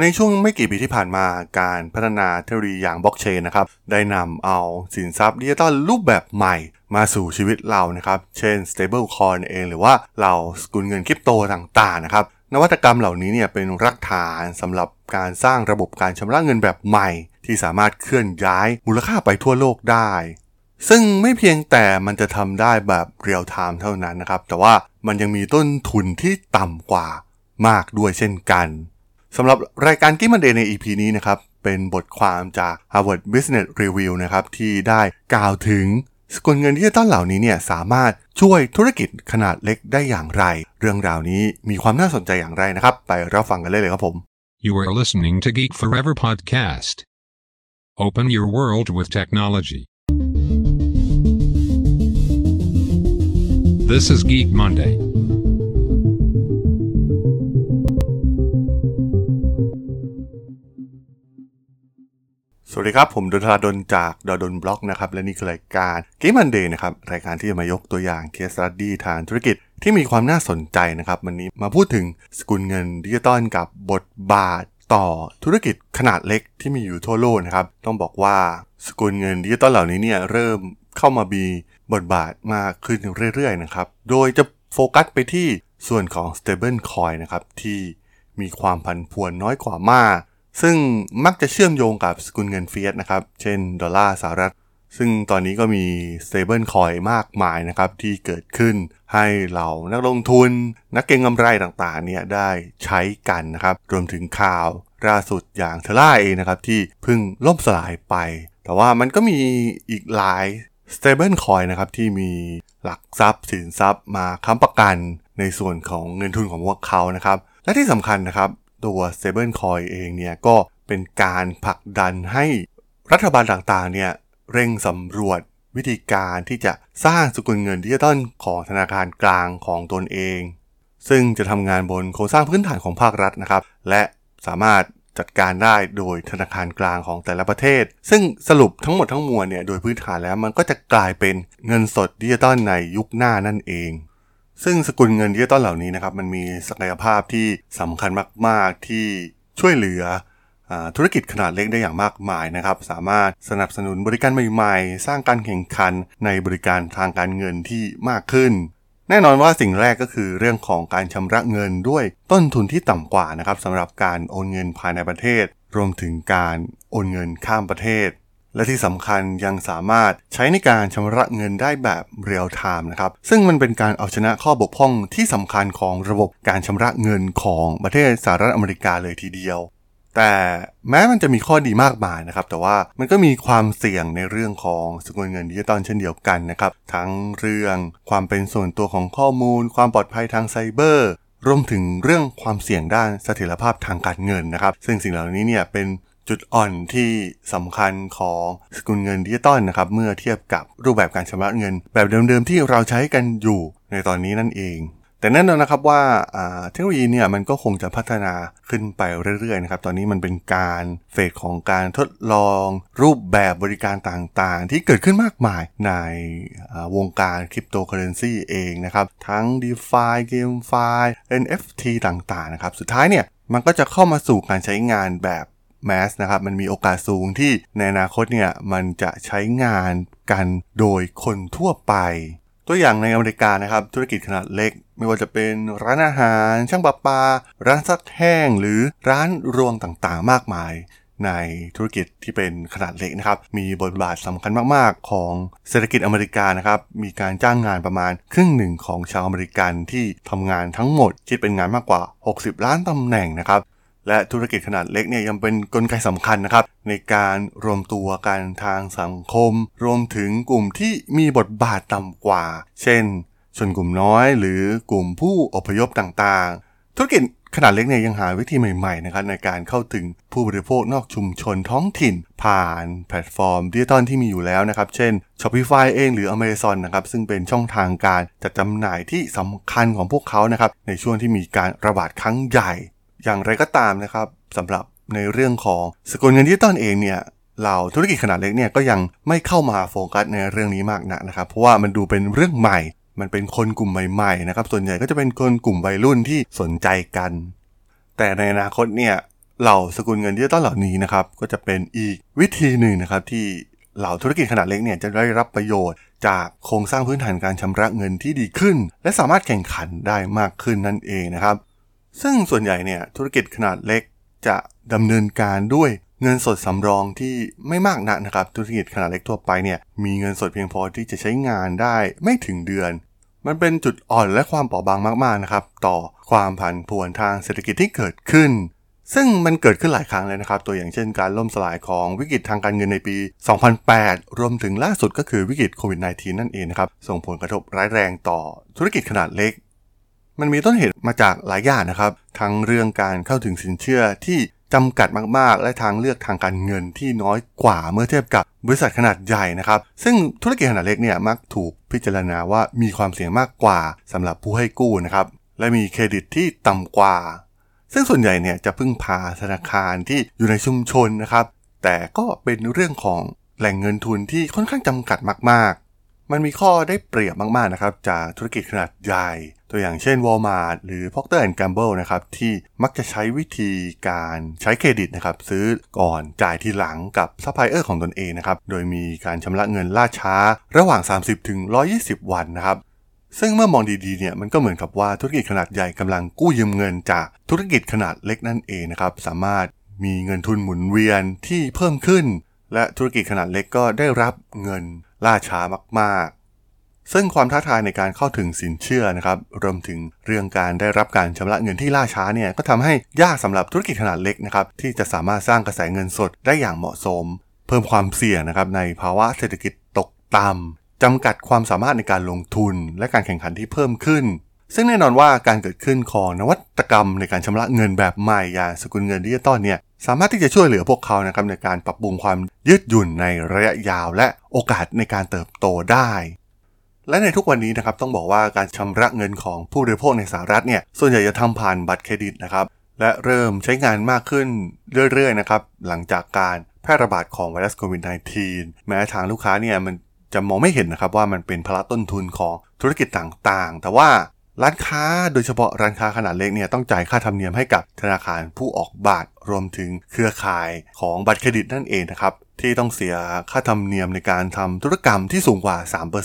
ในช่วงไม่กี่ปีที่ผ่านมาการพัฒนาเทคโนโลยีอย่างบล็อกเชนนะครับได้นำเอาสินทรัพย์ดิจิตอลรูปแบบใหม่มาสู่ชีวิตเรานะครับ เช่น stable coin เอง หรือว่าเราสกุลเงินคริปโตต่างๆนะครับนวัตกรรมเหล่านี้เนี่ยเป็นรากฐานสำหรับการสร้างระบบการชำระเงินแบบใหม่ ที่สามารถเคลื่อนย้ายมูลค่าไปทั่วโลกได้ ซึ่งไม่เพียงแต่มันจะทำได้แบบเรียลไทม์เท่านั้นนะครับ แต่ว่ามันยังมีต้นทุนที่ต่ำกว่ามากด้วยเช่นกัน สำหรับรายการกิมมันเดย์ใน EP นี้นะครับ เป็นบทความจาก Harvard Business Review นะครับ ที่ได้กล่าวถึงสกุลเงินดิจิตอลเหล่านี้เนี่ยสามารถช่วยธุรกิจขนาดเล็กได้อย่างไร เรื่องราวนี้มีความน่าสนใจอย่างไรนะครับ ไปรับฟังกันเลยเลยครับผม You are listening to Geek Forever podcast. Open your world with technology. This is Geek Monday. สวัสดีครับ ผมด.ดลจาก ด.ดล็อกนะครับ และนี่คือรายการ Geek Monday นะครับ รายการที่จะมายกตัวอย่าง case study ทางธุรกิจที่มีความน่าสนใจนะครับ วันนี้มาพูดถึงสกุลเงินดิจิตอลกับบทบาทต่อธุรกิจขนาดเล็กที่มีอยู่ทั่วโลกนะครับ ต้องบอกว่าสกุลเงินดิจิตอลเหล่านี้เนี่ยเริ่มเข้ามามีบทบาทมากขึ้นเรื่อยๆนะครับ โดยจะโฟกัสไปที่ส่วนของ stable coin นะครับที่มีความผันผวนน้อยกว่ามาก ซึ่งมักจะเชื่อมโยงกับสกุลเงินเฟียสนะครับ เช่นดอลลาร์สหรัฐ ซึ่งตอนนี้ก็มี stable coin มากมายนะครับ ที่เกิดขึ้นให้เหล่านักลงทุน นักเก็งกำไรต่างๆเนี่ยได้ใช้กันนะครับ รวมถึงข่าวล่าสุดอย่างเทล่าเองนะครับ ที่เพิ่งล่มสลายไป แต่ว่ามันก็มีอีกหลาย stable coin นะครับ ที่มีหลักทรัพย์สินทรัพย์มาค้ำประกันในส่วนของเงินทุนของพวกเขานะครับ และที่สำคัญนะครับ ตัว stable coin เองเนี่ยก็เป็นการผลักดันให้รัฐบาลต่างๆเนี่ยเร่งสำรวจวิธีการที่จะสร้างสกุลเงินดิจิตอลของธนาคารกลางของตนเอง ซึ่งจะทำงานบนโครงสร้างพื้นฐานของภาครัฐนะครับ และสามารถจัดการได้โดยธนาคารกลางของแต่ละประเทศ ซึ่งสรุปทั้งหมดทั้งมวลเนี่ยโดยพื้นฐานแล้วมันก็จะกลายเป็นเงินสดดิจิตอลในยุคหน้านั่นเอง ซึ่งสกุลเงินดิจิตอลเหล่านี้นะครับมันมีศักยภาพที่สำคัญมาก ๆ ที่ช่วยเหลือธุรกิจขนาดเล็กได้อย่างมากมายนะครับ สามารถสนับสนุนบริการใหม่ๆ สร้างการแข่งขันในบริการทางการเงินที่มากขึ้น แน่นอนว่าสิ่งแรกก็คือเรื่องของการชำระเงินด้วยต้นทุนที่ต่ำกว่านะครับสำหรับการโอนเงินภายในประเทศ รวมถึงการโอนเงินข้ามประเทศ และที่สำคัญยังสามารถใช้ในการชำระเงินได้แบบเรียลไทม์นะครับ ซึ่งมันเป็นการเอาชนะข้อบกพร่องที่สำคัญของระบบการชำระเงินของประเทศสหรัฐอเมริกาเลยทีเดียวแต่แม้มันจะมีข้อดีมากมายนะครับ แต่ว่ามันก็มีความเสี่ยงในเรื่องของสกุลเงินดิจิตอลเช่นเดียวกันนะครับ ทั้งเรื่องความเป็นส่วนตัวของข้อมูล ความปลอดภัยทางไซเบอร์ รวมถึงเรื่องความเสี่ยงด้านเสถียรภาพทางการเงินนะครับ ซึ่งสิ่งเหล่านี้เนี่ยเป็น จุดอ่อนที่สำคัญของสกุลเงินดิจิตอลนะครับเมื่อเทียบกับรูปแบบการชำระเงิน แบบเดิมๆที่เราใช้กันอยู่ในตอนนี้นั่นเอง แต่แน่นอนนะครับว่าเทคโนโลยีเนี่ยมันก็คงจะพัฒนาขึ้นไปเรื่อยๆนะครับตอนนี้มันเป็นการเฟสของการทดลองรูปแบบบริการต่างๆ ที่เกิดขึ้นมากมายในวงการคริปโตเคอเรนซีเองนะครับทั้ง DeFi GameFi NFT ต่างๆนะครับสุดท้ายเนี่ยมันก็จะเข้ามาสู่การใช้งานแบบ แมสนะครับมันมีโอกาสสูงที่ในอนาคตเนี่ยมันจะใช้งานกันโดยคนทั่วไป ตัวอย่างในอเมริกานะครับธุรกิจขนาดเล็ก ไม่ว่าจะเป็นร้านอาหาร ช่างประปา ร้านซักแห้ง หรือร้านรวงต่างๆ มากมายในธุรกิจที่เป็นขนาดเล็กนะครับ มีบทบาทสำคัญมาก ๆ ของเศรษฐกิจอเมริกานะครับ มีการจ้างงานประมาณครึ่งหนึ่งของชาวอเมริกันที่ทำงานทั้งหมดคิดเป็นงานมากกว่า 60 ล้านตำแหน่งนะครับ และธุรกิจขนาดเล็กเนี่ยยังเป็นนกลไกสำคัญนะครับ ในการรวมตัวกันทางสังคม รวมถึงกลุ่มที่มีบทบาทต่ำกว่า เช่น ชนกลุ่มน้อยหรือกลุ่มผู้อพยพต่างๆ ธุรกิจขนาดเล็กเนี่ยยังหาวิธีใหม่ๆนะครับในการเข้าถึงผู้บริโภคนอกชุมชนท้องถิ่น ผ่านแพลตฟอร์มดิจิตอลที่มีอยู่แล้วนะครับ เช่น Shopify เองหรือ Amazon นะครับซึ่งเป็นช่องทางการจัดจำหน่ายที่สำคัญของพวกเขานะครับในช่วงที่มีการระบาดครั้งใหญ่ อย่างไรก็ตามนะครับสำหรับในเรื่องของสกุลเงินดิจิตอลเองเนี่ยเหล่าธุรกิจขนาดเล็กเนี่ยก็ยังไม่เข้ามาโฟกัสในเรื่องนี้มากนักนะครับ เพราะว่ามันดูเป็นเรื่องใหม่ มันเป็นคนกลุ่มใหม่ๆนะครับส่วนใหญ่ก็จะเป็นคนกลุ่มวัยรุ่นที่สนใจกัน แต่ในอนาคตเนี่ยเหล่าสกุลเงินดิจิตอลเหล่านี้นะครับก็จะเป็นอีกวิธีหนึ่งนะครับที่เหล่าธุรกิจขนาดเล็กเนี่ยจะได้รับประโยชน์จากโครงสร้างพื้นฐานการชำระเงินที่ดีขึ้น และสามารถแข่งขันได้มากขึ้นนั่นเองนะครับ ซึ่งส่วนใหญ่เนี่ยธุรกิจขนาดเล็กจะดำเนินการด้วยเงินสดสำรองที่ไม่มากนักนะครับธุรกิจขนาดเล็กทั่วไปเนี่ยมีเงินสดเพียงพอที่จะใช้งานได้ไม่ถึงเดือน มันเป็นจุดอ่อนและความเปราะบางมากๆนะครับต่อความผันผวนทางเศรษฐกิจที่เกิดขึ้น ซึ่งมันเกิดขึ้นหลายครั้งเลยนะครับ ตัวอย่างเช่นการล่มสลายของวิกฤตทางการเงินในปี 2008 รวมถึงล่าสุดก็คือวิกฤตโควิด -19 นั่นเองนะครับส่งผลกระทบร้ายแรงต่อธุรกิจขนาดเล็ก มันมีต้นเหตุมาจากหลายอย่างนะครับ ทั้งเรื่องการเข้าถึงสินเชื่อที่จำกัดมาก ๆ และทางเลือกทางการเงินที่น้อยกว่าเมื่อเทียบกับบริษัทขนาดใหญ่นะครับ ซึ่งธุรกิจขนาดเล็กเนี่ยมักถูกพิจารณาว่ามีความเสี่ยงมากกว่าสำหรับผู้ให้กู้นะครับ และมีเครดิตที่ต่ำกว่า ซึ่งส่วนใหญ่เนี่ยจะพึ่งพาธนาคารที่อยู่ในชุมชนนะครับ แต่ก็เป็นเรื่องของแหล่งเงินทุนที่ค่อนข้างจำกัดมาก ๆ มันมีข้อได้เปรียบมากๆนะครับจากธุรกิจขนาดใหญ่ ตัวอย่างเช่น Walmart หรือ Procter Gamble นะครับที่มักจะใช้วิธีการใช้เครดิตนะครับซื้อก่อนจ่ายทีหลังกับซัพพลายเออร์ของตนเองนะครับโดยมีการชำระเงินล่าช้า ระหว่าง 30 ถึง 120 วันนะครับซึ่งเมื่อมองดีๆเนี่ยมันก็เหมือนกับว่าธุรกิจขนาดใหญ่กำลังกู้ยืมเงินจากธุรกิจขนาดเล็กนั่นเองนะครับสามารถมีเงินทุนหมุนเวียนที่เพิ่มขึ้น และธุรกิจขนาดเล็กก็ได้รับเงินล่าช้ามากๆ ซึ่งความท้าทายในการเข้าถึงสินเชื่อนะครับรวมถึงเรื่องการได้รับการชำระเงินที่ล่าช้าเนี่ยก็ทำให้ยากสำหรับธุรกิจขนาดเล็กนะครับที่จะสามารถสร้างกระแสเงินสดได้อย่างเหมาะสม เพิ่มความเสี่ยงนะครับในภาวะเศรษฐกิจตกต่ำจำกัดความสามารถในการลงทุนและการแข่งขันที่เพิ่มขึ้น ซึ่งแน่นอนว่าการเกิดขึ้นของนวัตกรรมในการชำระเงินแบบใหม่อย่างสกุลเงินดิจิตอลเนี่ยสามารถที่จะช่วยเหลือพวกเขานะครับในการปรับปรุงความยืดหยุ่นในระยะยาว และโอกาสในการเติบโตได้ และในทุกวันนี้นะครับต้องบอกว่าการชำระเงินของผู้บริโภคในสหรัฐเนี่ยส่วนใหญ่จะทำผ่านบัตรเครดิตนะครับและเริ่มใช้งานมากขึ้นเรื่อยๆนะครับหลังจากการแพร่ระบาดของไวรัสโควิด -19 แม้ทางลูกค้าเนี่ยมันจะมองไม่เห็นนะครับว่ามันเป็นภาระต้นทุนของธุรกิจต่างๆ แต่ว่า ร้านค้าโดยเฉพาะร้านค้าขนาดเล็กเนี่ยต้องจ่ายค่าธรรมเนียมให้กับธนาคารผู้ออกบัตรรวมถึงเครือข่ายของบัตรเครดิตนั่นเองนะครับที่ต้องเสียค่าธรรมเนียมในการทำธุรกรรมที่สูงกว่า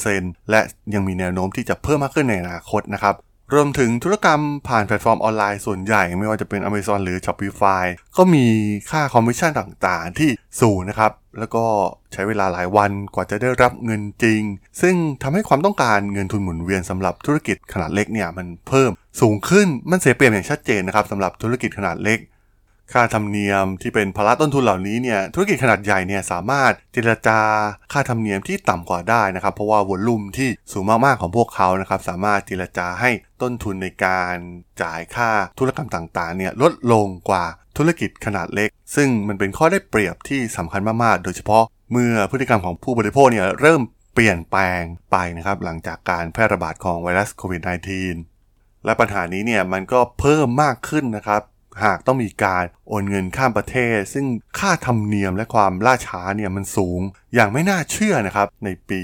3%และยังมีแนวโน้มที่จะเพิ่มมากขึ้นในอนาคตนะครับ รวมถึงธุรกรรมผ่านแพลตฟอร์มออนไลน์ส่วนใหญ่ไม่ว่าจะเป็น Amazon หรือ Shopify ก็มีค่าคอมมิชชั่นต่างๆ ที่สูงนะครับ แล้วก็ใช้เวลาหลายวันกว่าจะได้รับเงินจริง ซึ่งทำให้ความต้องการเงินทุนหมุนเวียนสำหรับธุรกิจขนาดเล็กเนี่ยมันเพิ่มสูงขึ้นมันเสียเปรียบอย่างชัดเจนนะครับสำหรับธุรกิจขนาดเล็ก ค่าธรรมเนียมที่เป็นภาระต้นทุนเหล่านี้เนี่ยธุรกิจขนาดใหญ่เนี่ยสามารถเจรจาค่าธรรมเนียมที่ต่ำกว่าได้นะครับ เพราะว่าวอลลุ่มที่สูงมากๆของพวกเขานะครับสามารถเจรจาให้ต้นทุนในการจ่ายค่าธุรกรรมต่างๆเนี่ยลดลงกว่าธุรกิจขนาดเล็ก ซึ่งมันเป็นข้อได้เปรียบที่สำคัญมากๆ โดยเฉพาะเมื่อพฤติกรรมของผู้บริโภคเนี่ยเริ่มเปลี่ยนแปลงไปนะครับหลังจากการแพร่ระบาดของไวรัสโควิด -19 และปัญหานี้เนี่ยมันก็เพิ่มมากขึ้นนะครับ หากต้องมีการโอนเงินข้ามประเทศ ซึ่งค่าธรรมเนียมและความล่าช้าเนี่ยมันสูง อย่างไม่น่าเชื่อนะครับ ในปี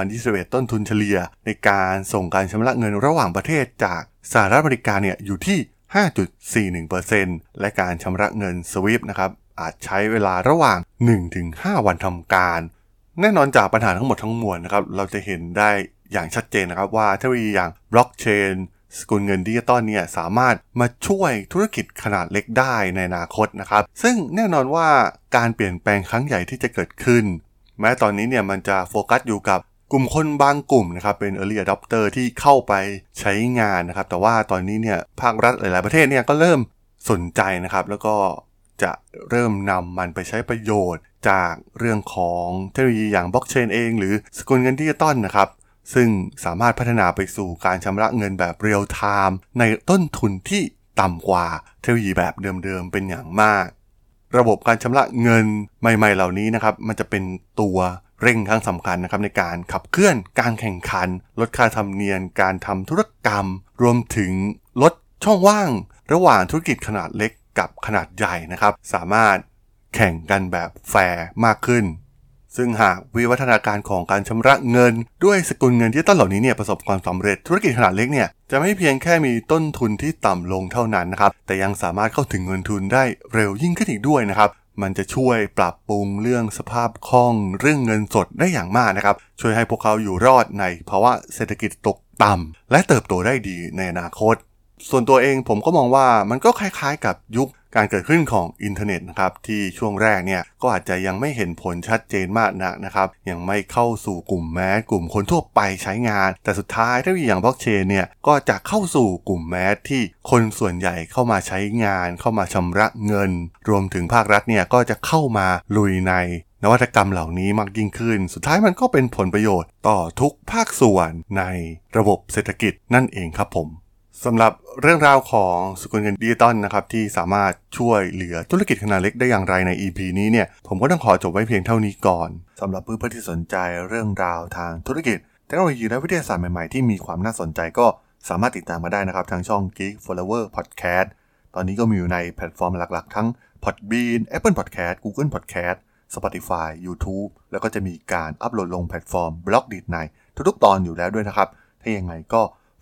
2021 ต้นทุนเฉลี่ย ในการส่งการชำระเงินระหว่างประเทศจากสหรัฐอเมริกาเนี่ยอยู่ที่ 5.41%และการชำระเงินสวิฟนะครับอาจใช้เวลาระหว่าง 1-5 วันทำการ แน่นอนจากปัญหาทั้งหมดทั้งมวลนะครับเราจะเห็นได้อย่างชัดเจนนะครับว่าเทคโนโลยีอย่างบล็อกเชน สกุลเงินดิจิตอลเนี่ยสามารถมาช่วยธุรกิจขนาดเล็กได้ในอนาคตนะครับ ซึ่งแน่นอนว่าการเปลี่ยนแปลงครั้งใหญ่ที่จะเกิดขึ้น แม้ตอนนี้เนี่ยมันจะโฟกัสอยู่กับกลุ่มคนบางกลุ่มนะครับเป็น early adopter ที่เข้าไปใช้งานนะครับ แต่ว่าตอนนี้เนี่ยภาครัฐหลาย ๆ ประเทศเนี่ยก็เริ่มสนใจนะครับ แล้วก็จะเริ่มนำมันไปใช้ประโยชน์จากเรื่องของเทคโนโลยีอย่างบล็อกเชนเอง หรือสกุลเงินดิจิตอลนะครับ ซึ่งสามารถพัฒนาไปสู่การชำระเงินแบบเรียลไทม์ในต้นทุนที่ต่ำกว่าเทคโนโลยีแบบเดิมๆเป็นอย่างมาก ระบบการชำระเงินใหม่ๆเหล่านี้นะครับมันจะเป็นตัวเร่งครั้งสำคัญนะครับในการขับเคลื่อนการแข่งขัน ลดค่าธรรมเนียมการทำธุรกรรม รวมถึงลดช่องว่าง ระหว่างธุรกิจขนาดเล็กกับขนาดใหญ่นะครับ สามารถแข่งกันแบบแฟร์มากขึ้น ซึ่งหากวิวัฒนาการของการชำระเงิน ด้วยสกุลเงินที่ต้นเหล่านี้เนี่ยประสบความสำเร็จธุรกิจขนาดเล็กเนี่ยจะไม่เพียงแค่มีต้นทุนที่ต่ำลงเท่านั้นนะครับแต่ยังสามารถเข้าถึงเงินทุนได้เร็วยิ่งขึ้นอีกด้วยนะครับมันจะช่วยปรับปรุงเรื่องสภาพคล่องเรื่องเงินสดได้อย่างมากนะครับช่วยให้พวกเขาอยู่รอดในภาวะเศรษฐกิจตกต่ำและเติบโตได้ดีในอนาคต ส่วนตัวเองผมก็มองว่ามันก็คล้ายๆ กับยุคการเกิดขึ้นของอินเทอร์เน็ตนะครับที่ช่วงแรกเนี่ยก็อาจจะยังไม่เห็นผลชัดเจนมากนักนะครับ ยังไม่เข้าสู่กลุ่ม mass กลุ่มคนทั่วไปใช้งาน แต่สุดท้ายถ้าอย่างบล็อกเชนเนี่ยก็จะเข้าสู่กลุ่ม mass ที่คนส่วนใหญ่เข้ามาใช้งาน เข้ามาชำระเงิน รวมถึงภาครัฐเนี่ยก็จะเข้ามาลุยใน นวัตกรรมเหล่านี้มากยิ่งขึ้น สุดท้ายมันก็เป็นผลประโยชน์ต่อทุกภาคส่วนในระบบเศรษฐกิจนั่นเองครับผม สำหรับเรื่องราวของสกุลเงินดิจิตอลนะครับที่สามารถช่วยเหลือธุรกิจขนาดเล็กได้อย่างไรใน EP นี้เนี่ยผมก็ต้องขอจบไว้เพียงเท่านี้ก่อนสำหรับเพื่อนๆที่สนใจเรื่องราวทางธุรกิจเทคโนโลยีและวิทยาศาสตร์ใหม่ๆที่มีความน่าสนใจก็สามารถติดตามมาได้นะครับทางช่อง Geek Forever Podcast ตอนนี้ก็มีอยู่ในแพลตฟอร์มหลักๆ ทั้ง Podbean Apple Podcast Google Podcast Spotify YouTube แล้วก็จะมีการอัปโหลดลงแพลตฟอร์ม Blockdit ในทุกๆ ตอนอยู่แล้วด้วยนะครับ ถ้ายังไงก็